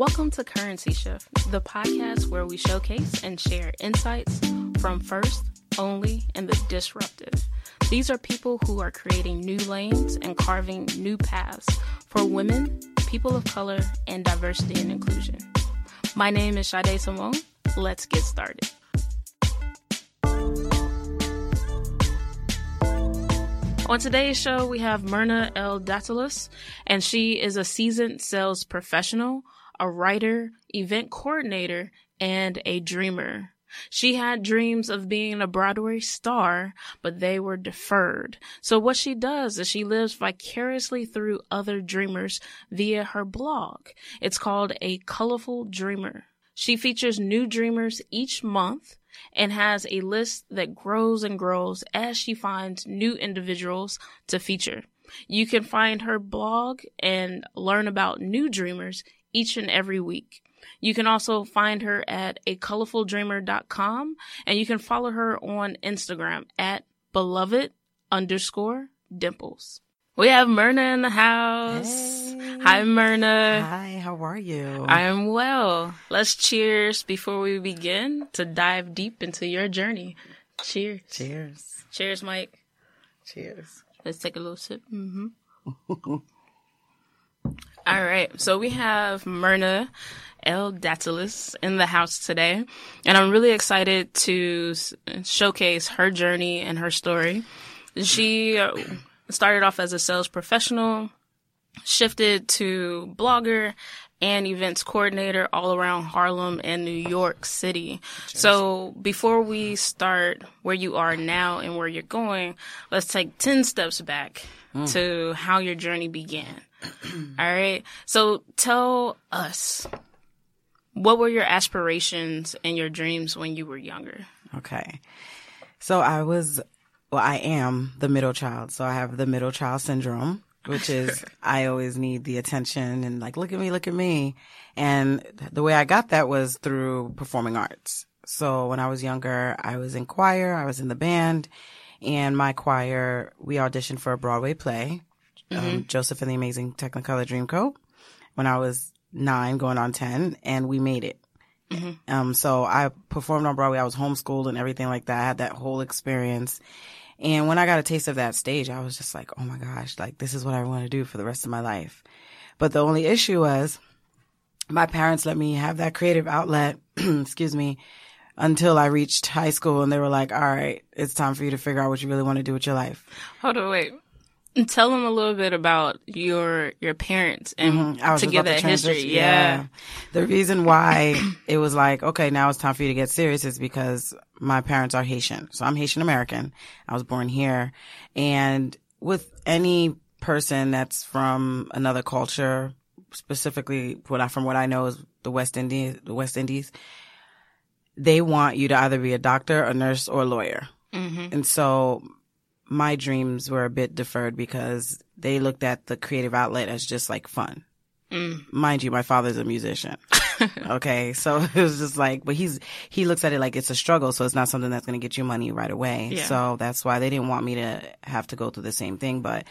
Welcome to Currency Shift, the podcast where we showcase and share insights from first, only, and the disruptive. These are people who are creating new lanes and carving new paths for women, people of color, and diversity and inclusion. My name is Sade Simone. Let's get started. On today's show, we have Myrna L. Datalis, and she is a seasoned sales professional, a writer, event coordinator, and a dreamer. She had dreams of being a Broadway star, but they were deferred. So what she does is she lives vicariously through other dreamers via her blog. It's called A Colorful Dreamer. She features new dreamers each month and has a list that grows and grows as she finds new individuals to feature. You can find her blog and learn about new dreamers each and every week. You can also find her at acolorfuldreamer.com and you can follow her on Instagram at beloved underscore dimples. We have Myrna in the house. Hey. Hi, Myrna. Hi, how are you? I am well. Let's cheers before we begin to dive deep into your journey. Cheers. Cheers. Cheers, Mike. Cheers. Let's take a little sip. Mm-hmm. All right. So we have Myrna L. Datalis in the house today, and I'm really excited to s- showcase her journey and her story. She uh, started off as a sales professional, shifted to blogger and events coordinator all around Harlem and New York City. So before we start where you are now and where you're going, let's take 10 steps back to how your journey began. All right. So tell us what were your aspirations and your dreams when you were younger? Okay. So I was, well, I am the middle child. So I have the middle child syndrome, which is I always need the attention and like, look at me, look at me. And the way I got that was through performing arts. So when I was younger, I was in choir, I was in the band, and my choir, we auditioned for a Broadway play, um, Joseph and the Amazing Technicolor Dreamcoat, when I was nine, going on 10, and we made it. Um, so I performed on Broadway. I was homeschooled and everything like that. I had that whole experience. And when I got a taste of that stage, I was just like, oh my gosh, like this is what I want to do for the rest of my life. But the only issue was my parents let me have that creative outlet, excuse me, until I reached high school and they were like, all right, it's time for you to figure out what you really want to do with your life. Hold on, wait. Tell them a little bit about your your parents and Mm-hmm. I was to just give that to history. transition. Yeah. The reason why it was like, okay, now it's time for you to get serious is because my parents are Haitian. So I'm Haitian American. I was born here. And with any person that's from another culture, specifically what I, from what I know is the West Indies, the West Indies, they want you to either be a doctor, a nurse, or a lawyer. And so my dreams were a bit deferred because they looked at the creative outlet as just like fun. Mind you, my father's a musician. okay. So it was just like, but he's, he looks at it like it's a struggle. So it's not something that's going to get you money right away. Yeah. So that's why they didn't want me to have to go through the same thing. But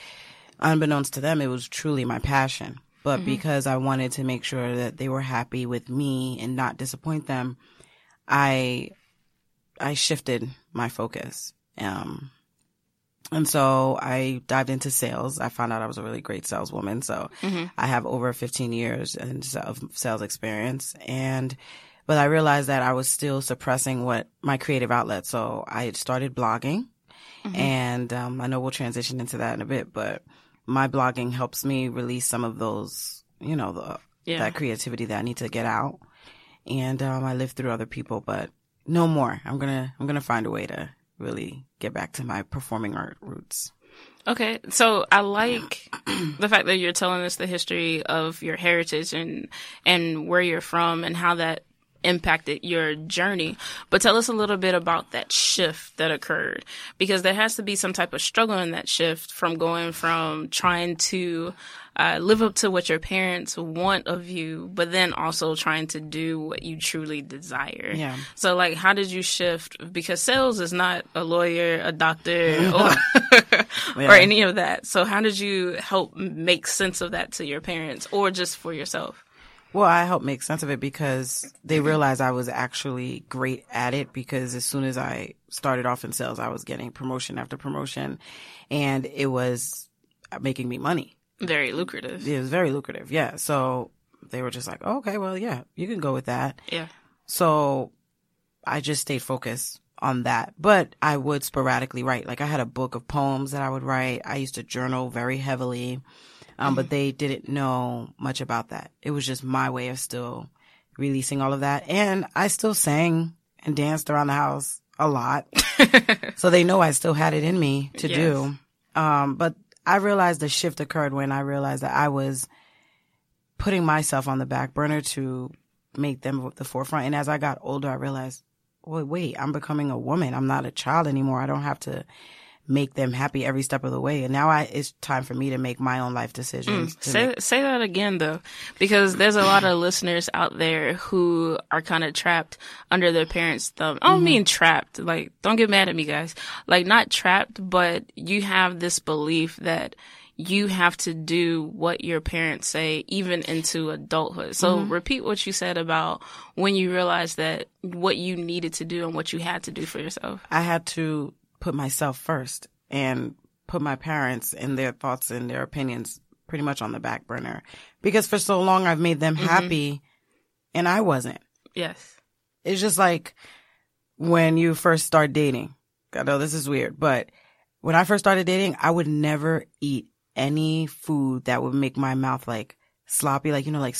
unbeknownst to them, it was truly my passion. But because I wanted to make sure that they were happy with me and not disappoint them, I, I shifted my focus. Um, and so I dived into sales. I found out I was a really great saleswoman. So I have over 15 years of sales experience. And, but I realized that I was still suppressing what my creative outlet. So I had started blogging and, um, I know we'll transition into that in a bit, but my blogging helps me release some of those, you know, the, Yeah. that creativity that I need to get out. And, um, I live through other people, but no more. I'm going to, I'm going to find a way to really get back to my performing art roots. Okay, so I like the fact that you're telling us the history of your heritage and and where you're from and how that impacted your journey. But tell us a little bit about that shift that occurred because there has to be some type of struggle in that shift from going from trying to uh, live up to what your parents want of you, but then also trying to do what you truly desire. Yeah. So, like, how did you shift? Because sales is not a lawyer, a doctor, or, or any of that. So, how did you help make sense of that to your parents or just for yourself? Well, I helped make sense of it because they realized I was actually great at it because as soon as I started off in sales, I was getting promotion after promotion and it was making me money. Very lucrative. It was very lucrative. Yeah. So they were just like, oh, okay, well, yeah, you can go with that. Yeah. So I just stayed focused on that. But I would sporadically write. Like I had a book of poems that I would write. I used to journal very heavily. Um, but they didn't know much about that. It was just my way of still releasing all of that. And I still sang and danced around the house a lot. so they know I still had it in me to Yes. do. Um, but I realized the shift occurred when I realized that I was putting myself on the back burner to make them the forefront. And as I got older, I realized, well, wait, I'm becoming a woman. I'm not a child anymore. I don't have to make them happy every step of the way. And now I, it's time for me to make my own life decisions. Mm, to Say make- say that again though, because there's a lot of listeners out there who are kind of trapped under their parents' thumb. I don't mm-hmm. mean trapped. Like, don't get mad at me, guys. Like, not trapped, but you have this belief that you have to do what your parents say, even into adulthood. So mm-hmm. repeat what you said about when you realized that what you needed to do and what you had to do for yourself. I had to put myself first and put my parents and their thoughts and their opinions pretty much on the back burner because for so long I've made them happy and I wasn't. Yes. It's just like when you first start dating. I know this is weird, but when I first started dating, I would never eat any food that would make my mouth like sloppy, like, you know, like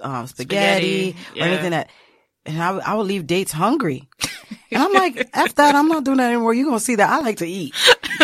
um, spaghetti, Spaghetti, or yeah. anything that, and I, I would leave dates hungry. And I'm like, F that, I'm not doing that anymore. You're going to see that I like to eat.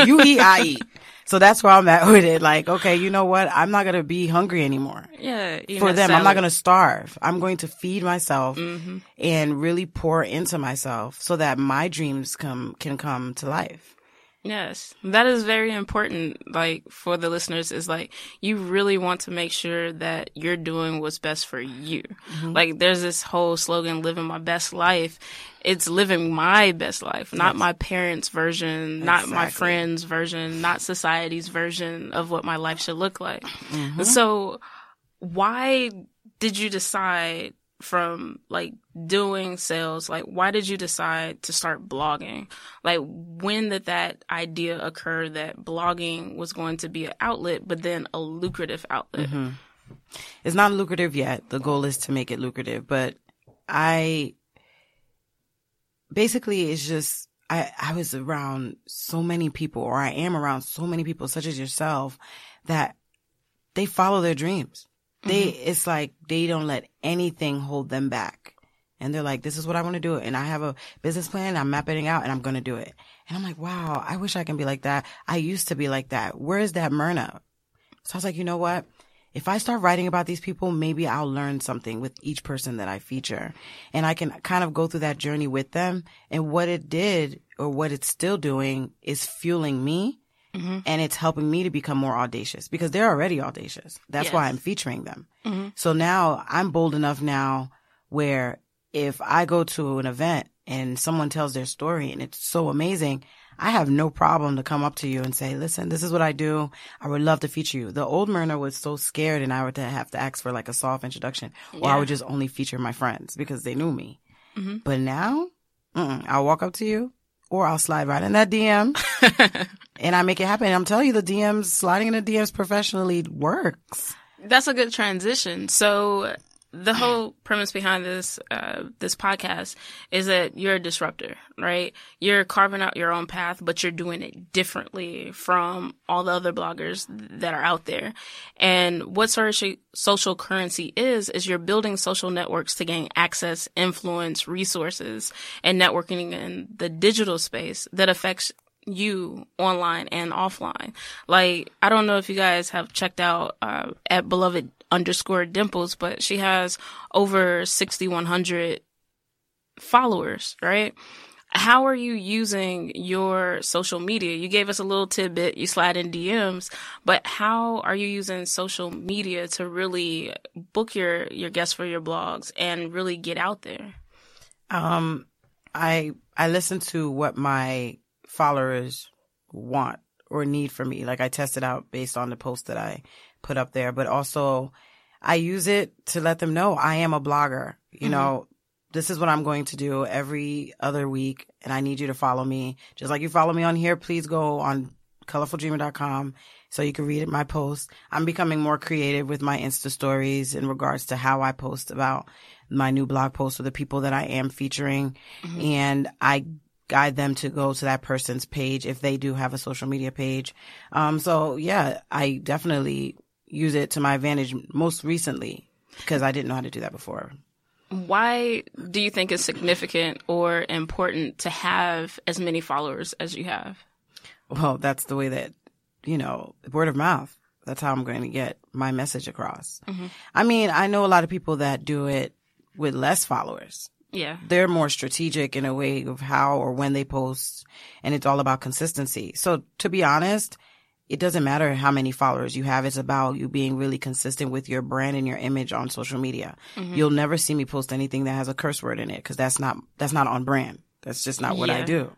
You eat, I eat. So that's where I'm at with it. Like, okay, you know what? I'm not going to be hungry anymore Yeah. for them. I'm not going to starve. I'm going to feed myself Mm-hmm. and really pour into myself so that my dreams come can come to life. Yes, that is very important. Like for the listeners, is like you really want to make sure that you're doing what's best for you. Mm-hmm. Like there's this whole slogan, "Living my best life." It's living my best life, not my parents' version, not my friends' version, not society's version of what my life should look like. Mm-hmm. So, why did you decide from like doing sales like why did you decide to start blogging like when did that idea occur that blogging was going to be an outlet but then a lucrative outlet mm-hmm. It's not lucrative yet. The goal is to make it lucrative, but I basically it's just I I was around so many people or I am around so many people such as yourself that they follow their dreams. They mm-hmm. it's like they don't let anything hold them back. And they're like, this is what I want to do. And I have a business plan. I'm mapping it out and I'm going to do it. And I'm like, wow, I wish I can be like that. I used to be like that. Where is that Myrna? So I was like, you know what? If I start writing about these people, maybe I'll learn something with each person that I feature. And I can kind of go through that journey with them. And what it did or what it's still doing is fueling me Mm-hmm. and it's helping me to become more audacious because they're already audacious. That's why I'm featuring them. Mm-hmm. So now I'm bold enough now where if I go to an event and someone tells their story and it's so amazing, I have no problem to come up to you and say, listen, this is what I do. I would love to feature you. The old Myrna was so scared and I would have to ask for like a soft introduction or I would just only feature my friends because they knew me. Mm-hmm. But now I'll walk up to you or I'll slide right in that DM and I make it happen. I'm telling you, the DMs, sliding in the DMs professionally works. that's a good transition so the whole premise behind this uh, this podcast is that you're a disruptor, right? You're carving out your own path, but you're doing it differently from all the other bloggers that are out there. And what social social currency is is you're building social networks to gain access, influence, resources, and networking in the digital space that affects you online and offline. Like, I don't know if you guys have checked out uh, at beloved underscore dimples, but she has over 6,100 followers, right? How are you using your social media? You gave us a little tidbit, you slide in DMs, but how are you using social media to really book your, your guests for your blogs and really get out there? Um, I I listen to what my followers want or need from me. Like I test it out based on the post that I put up there, but also I use it to let them know I am a blogger. You mm-hmm. know, this is what I'm going to do every other week and I need you to follow me. Just like you follow me on here, please go on colorfuldreamer.com so you can read my posts. I'm becoming more creative with my Insta stories in regards to how I post about my new blog posts or the people that I am featuring. Mm-hmm. And I guide them to go to that person's page if they do have a social media page. Um, so yeah, I definitely use it to my advantage most recently because I didn't know how to do that before. Why do you think it's significant or important to have as many followers as you have? Well, that's the way that, you know, word of mouth. That's how I'm going to get my message across. I mean, I know a lot of people that do it with less followers. Yeah. They're more strategic in a way of how or when they post, and it's all about consistency. So to be honest, it doesn't matter how many followers you have. It's about you being really consistent with your brand and your image on social media. You'll never see me post anything that has a curse word in it because that's not that's not on brand. That's just not what I do.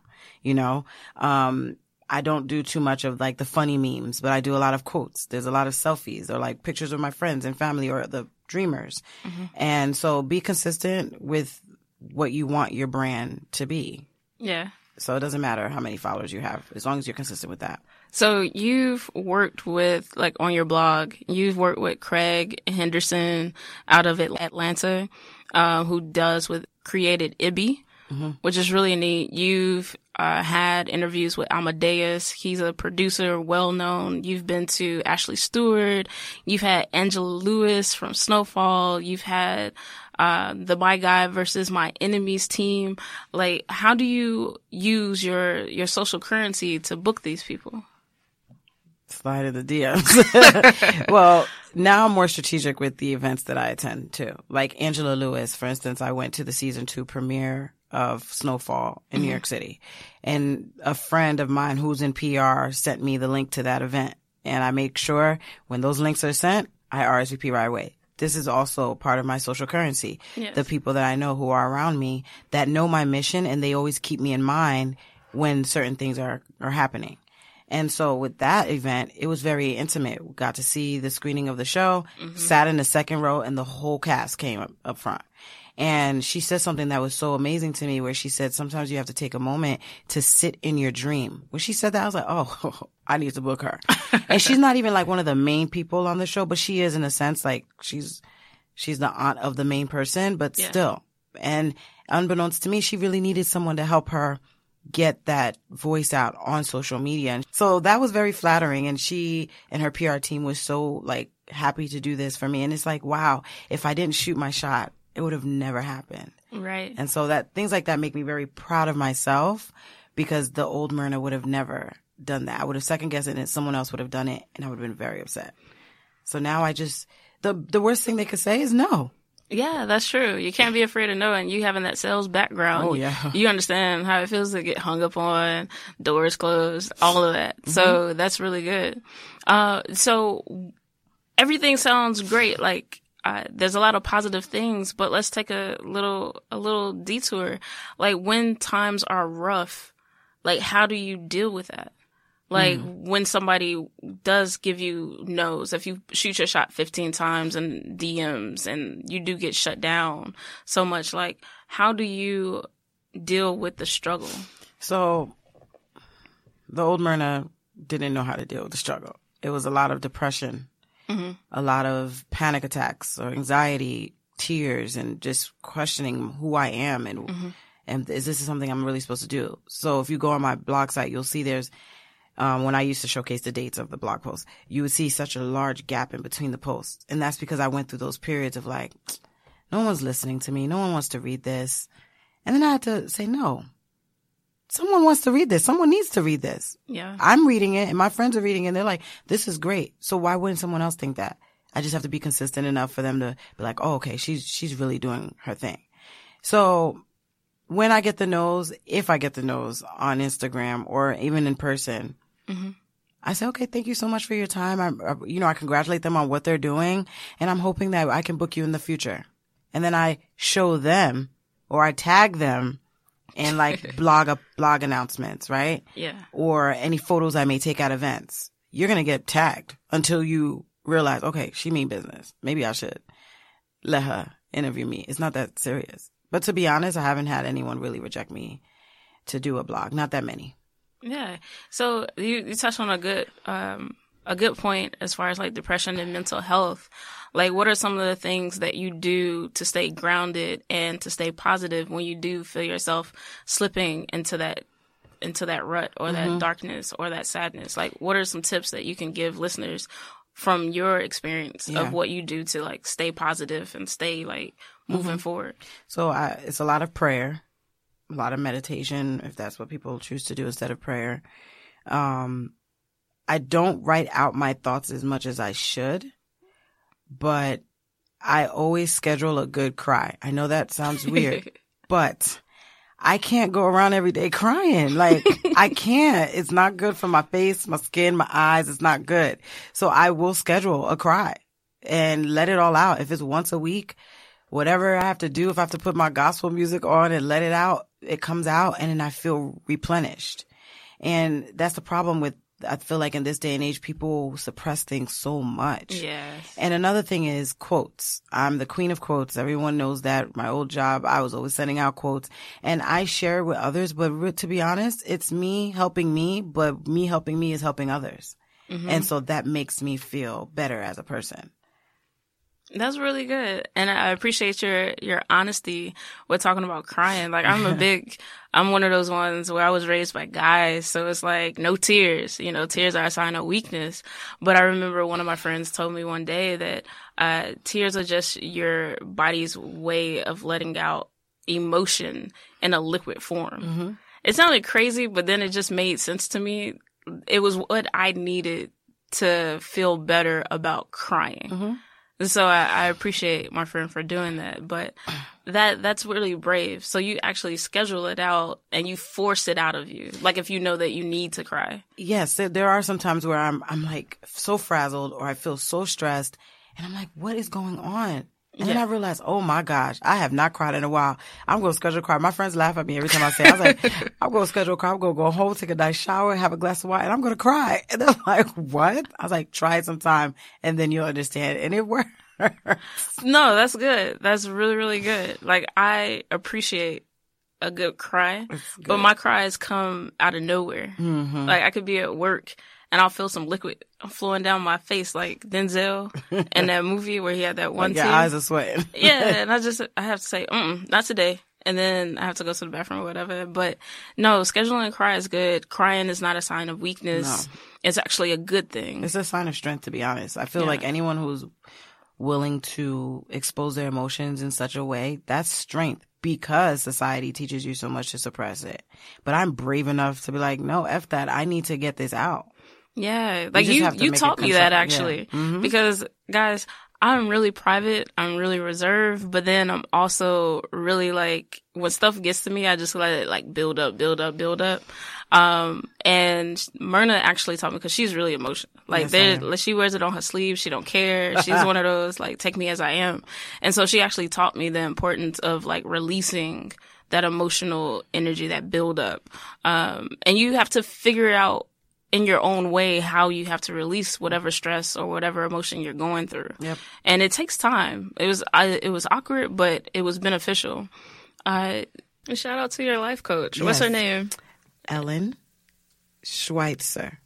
You know, um, I don't do too much of like the funny memes, but I do a lot of quotes. There's a lot of selfies or like pictures of my friends and family or the dreamers. And so be consistent with what you want your brand to be. Yeah. So it doesn't matter how many followers you have as long as you're consistent with that. So you've worked with, like on your blog, you've worked with Craig Henderson out of Atlanta, uh, who does with created Ibby, which is really neat. You've uh, had interviews with Amadeus. He's a producer, well known. You've been to Ashley Stewart. You've had Angela Lewis from Snowfall. You've had uh, the My Guy versus My Enemies team. Like, how do you use your your social currency to book these people? Slide in the DMs. well, now I'm more strategic with the events that I attend to. Like Angela Lewis, for instance, I went to the season two premiere of Snowfall in New mm-hmm. York City. And a friend of mine who's in PR sent me the link to that event. And I make sure when those links are sent, I RSVP right away. This is also part of my social currency. Yes. The people that I know who are around me that know my mission and they always keep me in mind when certain things are, are happening. And so with that event, it was very intimate. We got to see the screening of the show, mm-hmm. sat in the second row and the whole cast came up, up front. And she said something that was so amazing to me where she said, sometimes you have to take a moment to sit in your dream. When she said that, I was like, oh, I need to book her. and she's not even like one of the main people on the show, but she is in a sense like she's, she's the aunt of the main person, but Yeah. still. And unbeknownst to me, she really needed someone to help her get that voice out on social media. And so that was very flattering. And she and her PR team was so like happy to do this for me. And it's like, wow, if I didn't shoot my shot, it would have never happened. Right. And so that things like that make me very proud of myself because the old Myrna would have never done that. I would have second guessed it and someone else would have done it and I would have been very upset. So now I just, the, the worst thing they could say is no. Yeah, that's true. You can't be afraid of knowing. You having that sales background. Oh, you- yeah. You understand how it feels to get hung up on, doors closed, all of that. So that's really good. Uh, so everything sounds great. Like, uh, there's a lot of positive things, but let's take a little, a little detour. Like when times are rough, like how do you deal with that? Like when somebody does give you no's, if you shoot your shot 15 times and DMs and you do get shut down so much, like how do you deal with the struggle? So the old Myrna didn't know how to deal with the struggle. It was a lot of depression, a lot of panic attacks or anxiety, tears, and just questioning who I am and and is this something I'm really supposed to do? So if you go on my blog site, you'll see there's um, when I used to showcase the dates of the blog posts, you would see such a large gap in between the posts, and that's because I went through those periods of like, no one's listening to me, no one wants to read this, and then I had to say no someone wants to read this. Someone needs to read this. Yeah. I'm reading it and my friends are reading it and they're like, this is great. So why wouldn't someone else think that? I just have to be consistent enough for them to be like, oh, okay, she's, she's really doing her thing. So when I get the noes, if I get the noes on Instagram or even in person, mm-hmm. I say, okay, thank you so much for your time. I, I, uh, you know, I congratulate them on what they're doing and I'm hoping that I can book you in the future. And then I show them or I tag them in like blog up blog announcements, right? Yeah. Or any photos I may take at events. You're going to get tagged until you realize, okay, she mean business. Maybe I should let her interview me. It's not that serious. But to be honest, I haven't had anyone really reject me to do a blog. Not that many. Yeah. So you, you touched on a good um a good point as far as like depression and mental health. Like what are some of the things that you do to stay grounded and to stay positive when you do feel yourself slipping into that into that rut or that Mm-hmm. darkness or that sadness? Like what are some tips that you can give listeners from your experience Yeah. of what you do to like stay positive and stay like moving Mm-hmm. forward? So I, it's a lot of prayer, a lot of meditation, if that's what people choose to do instead of prayer. Um, I don't write out my thoughts as much as I should, but I always schedule a good cry. I know that sounds weird, but I can't go around every day crying. Like I can't. It's not good for my face, my skin, my eyes. It's not good. So I will schedule a cry and let it all out. If it's once a week, whatever I have to do, if I have to put my gospel music on and let it out, it comes out and then I feel replenished. And that's the problem with, I feel like in this day and age, people suppress things so much. yes. And another thing is quotes. I'm the queen of quotes. Everyone knows that. My old job, I was always sending out quotes and I share with others. But to be honest, it's me helping me, but me helping me is helping others. Mm-hmm. And so that makes me feel better as a person. That's really good. And I appreciate your, your honesty with talking about crying. Like I'm a big, I'm one of those ones where I was raised by guys. So it's like no tears, you know, tears are a sign of weakness. But I remember one of my friends told me one day that, uh, tears are just your body's way of letting out emotion in a liquid form. It sounded crazy, but then it just made sense to me. It was what I needed to feel better about crying. And So I, I appreciate my friend for doing that, but that that's really brave. So you actually schedule it out and you force it out of you, like if you know that you need to cry. Yes, there, there are some times where I'm I'm like so frazzled or I feel so stressed, and I'm like, what is going on? And then I realize, oh my gosh, I have not cried in a while. I'm going to schedule a cry. My friends laugh at me every time I say, it. I was like, I'm going to schedule a cry. I'm going to go home, take a nice shower, have a glass of wine, and I'm going to cry. And they're like, what? I was like, try it sometime, and then you'll understand. And it worked. No, that's good. That's really really good. Like I appreciate a good cry, but my cries come out of nowhere. Mm-hmm. Like I could be at work and I'll feel some liquid flowing down my face, like Denzel in that movie where he had that one Your tear. eyes are sweating. yeah, and I just I have to say, mm, not today. And then I have to go to the bathroom or whatever. But no, scheduling a cry is good. Crying is not a sign of weakness. It's actually a good thing. It's a sign of strength, to be honest. I feel Yeah. like anyone who's willing to expose their emotions in such a way, that's strength because society teaches you so much to suppress it. But I'm brave enough to be like, no, F that. I need to get this out. Yeah, like you, you taught me that construct- yeah. actually, because guys, I'm really private. I'm really reserved, but then I'm also really like when stuff gets to me, I just let it like build up, build up, build up. Um, and Myrna actually taught me because she's really emotional. Like Yes, there, like, she wears it on her sleeve. She don't care. She's one of those like take me as I am. And so she actually taught me the importance of like releasing that emotional energy, that build up. Um, and you have to figure out in your own way how you have to release whatever stress or whatever emotion you're going through. Yep. And it takes time. It was I, it was awkward, but it was beneficial. Uh, shout out to your life coach. What's her name? Ellen Schweitzer.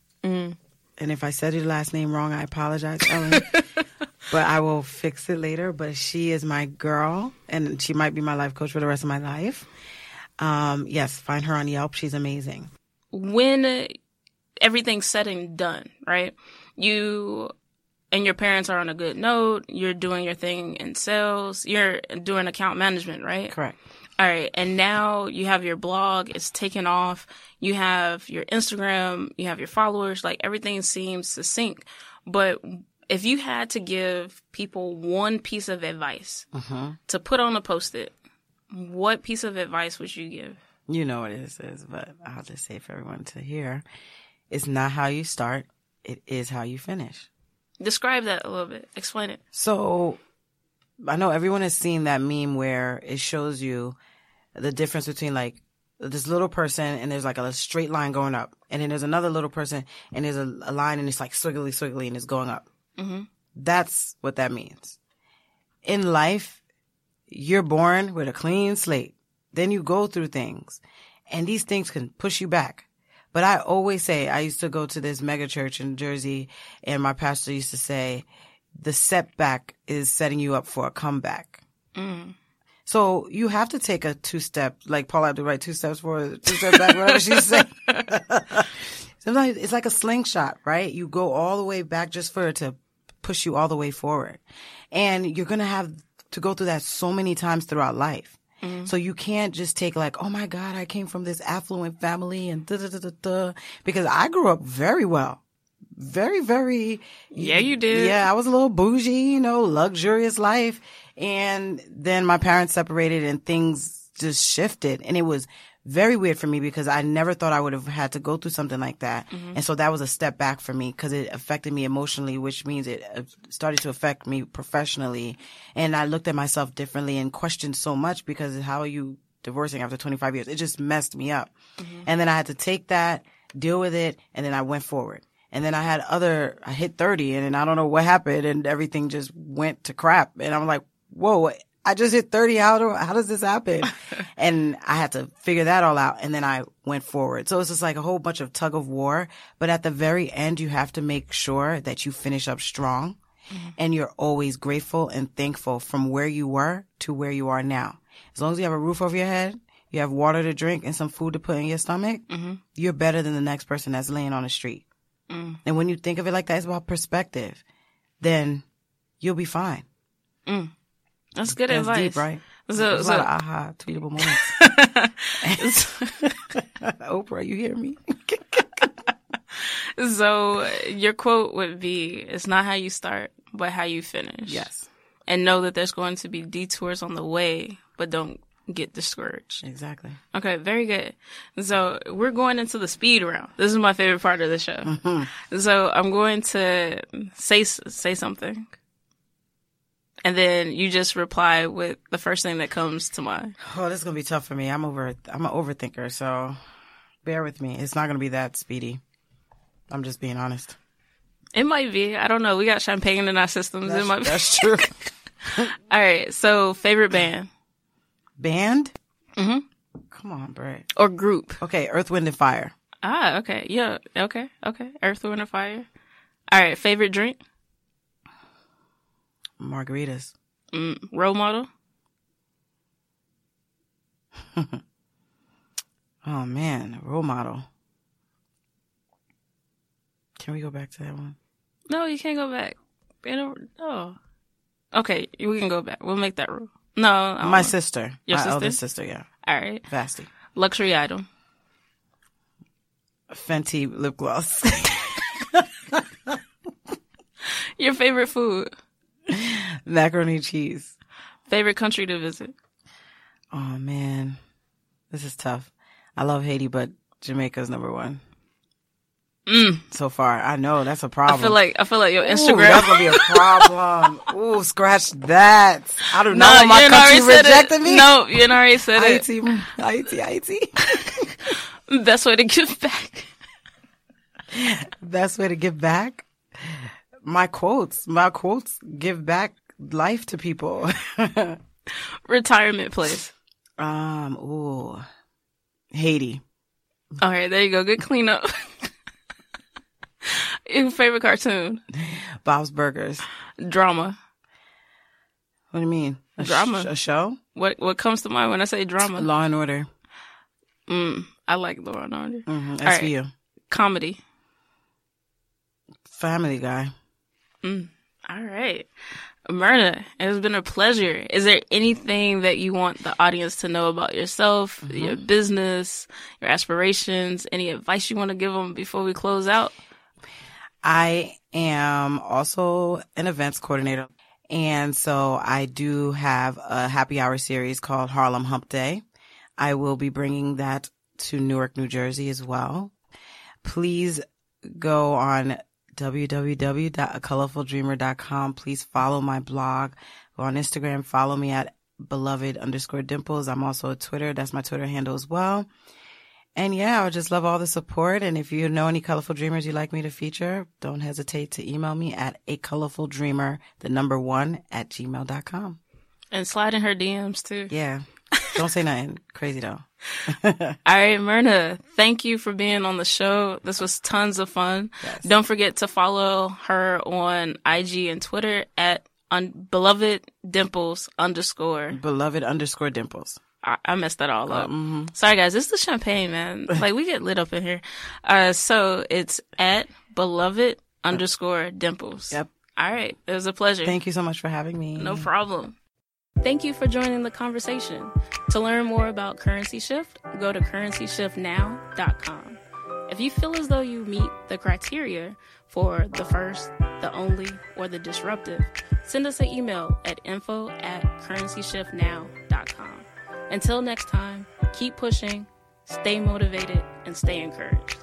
And if I said your last name wrong, I apologize, Ellen. but I will fix it later. But she is my girl, and she might be my life coach for the rest of my life. Um, yes, find her on Yelp. She's amazing. when everything's said and done, right? You and your parents are on a good note. You're doing your thing in sales. You're doing account management, right? Correct. All right. And now you have your blog. It's taken off. You have your Instagram. You have your followers. Like everything seems to sync. But if you had to give people one piece of advice mm-hmm. to put on a post it, what piece of advice would you give? You know what it is, but I'll just say for everyone to hear. It's not how you start, it is how you finish. Describe that a little bit. Explain it. So I know everyone has seen that meme where it shows you the difference between like this little person and there's like a straight line going up. And then there's another little person and there's a, a line and it's like swiggly, swiggly and it's going up. Mm-hmm. That's what that means. In life, you're born with a clean slate. Then you go through things and these things can push you back. But I always say, I used to go to this mega church in Jersey and my pastor used to say, the setback is setting you up for a comeback. Mm. So you have to take a two step, like Paul had to write two steps forward, two steps back, whatever she said. Sometimes it's like a slingshot, right? You go all the way back just for it to push you all the way forward. And you're going to have to go through that so many times throughout life. Mm-hmm. So you can't just take like, oh my God, I came from this affluent family and da da da da da. Because I grew up very well. Very, very. Yeah, you did. Yeah, I was a little bougie, you know, luxurious life. And then my parents separated and things just shifted. And it was very weird for me because I never thought I would have had to go through something like that. And so that was a step back for me because it affected me emotionally, which means it uh, started to affect me professionally. And I looked at myself differently and questioned so much because how are you divorcing after 25 years? It just messed me up. And then I had to take that, deal with it, and then I went forward. And then I had other, I hit 30 and then I don't know what happened and everything just went to crap. And I'm like, whoa, I just hit 30. How do, how does this happen? and I had to figure that all out. And then I went forward. So it's just like a whole bunch of tug of war. But at the very end, you have to make sure that you finish up strong mm-hmm. and you're always grateful and thankful from where you were to where you are now. As long as you have a roof over your head, you have water to drink and some food to put in your stomach, mm-hmm. you're better than the next person that's laying on the street. Mm. And when you think of it like that, it's about perspective. Then you'll be fine. Mm. That's good That's advice. deep, right? So, There's a so lot of aha tweetable moments. Oprah, you hear me? so your quote would be, "It's not how you start, but how you finish." yes, and know that there's going to be detours on the way, but don't get discouraged. exactly. Okay, very good. So we're going into the speed round. This is my favorite part of the show. Mm-hmm. So I'm going to say say something, and then you just reply with the first thing that comes to mind. Oh, this is gonna be tough for me. I'm over. I'm an overthinker, so bear with me. It's not gonna be that speedy. I'm just being honest. It might be. I don't know. We got champagne in our systems. it might be. That's true. All right. So favorite band Band? Mhm. Come on, Brett. or group? Okay, Earth, Wind, and Fire. Ah, okay. Yeah. Okay. Okay. Earth, Wind, and Fire. All right. Favorite drink? Margaritas. Mm, role model? Oh man, role model. Can we go back to that one? No, you can't go back. No. Okay, we can go back. We'll make that rule. No, My know. sister. Your my sister? eldest sister, yeah. All right. Vasty. Luxury item. Fenty lip gloss. Your favorite food. Macaroni and cheese. Favorite country to visit. Oh man. This is tough. I love Haiti, but Jamaica's number one. Mm. So far. I know that's a problem. feel like I feel like your Ooh, Instagram. that's gonna be a problem. Ooh, scratch that. I do no, not want my you country already said rejecting it. me. No, you already said it. Haiti, Haiti, Haiti. Best way to give back. Best way to give back. My quotes, my quotes give back life to people. Retirement place. um, ooh, Haiti. All right, there you go. Good cleanup. Your favorite cartoon. Bob's Burgers. Drama. What do you mean? A sh- Drama. a show? What what comes to mind when I say drama? Law and Order. Mm, I like Law and Order. Mm-hmm. All right. SVU. Comedy. Family Guy. All right. Myrna, it has been a pleasure. Is there anything that you want the audience to know about yourself, mm-hmm. your business, your aspirations, any advice you want to give them before we close out? I am also an events coordinator. And so I do have a happy hour series called Harlem Hump Day. I will be bringing that to Newark, New Jersey as well. Please go on www.acolorfuldreamer.com. Please follow my blog. Go on Instagram. Follow me at beloved underscore dimples. I'm also a Twitter. That's my Twitter handle as well. And yeah, I would just love all the support. And if you know any colorful dreamers you'd like me to feature, don't hesitate to email me at a colorful dreamer, the number one at gmail.com. And slide in her DMs too. Yeah. Don't say nothing crazy though. All right, Myrna, thank you for being on the show. This was tons of fun. Yes. Don't forget to follow her on IG and Twitter at un- beloved dimples underscore. Beloved underscore dimples. I, I messed that all up. Mm-hmm. Sorry guys, it's the champagne, man. Like we get lit up in here. Uh, so it's at beloved underscore dimples. Yep. All right. It was a pleasure. Thank you so much for having me. No problem. Thank you for joining the conversation. To learn more about Currency Shift, go to currencyshiftnow.com. If you feel as though you meet the criteria for the first, the only, or the disruptive, send us an email at info at currencyshiftnow.com. Until next time, keep pushing, stay motivated, and stay encouraged.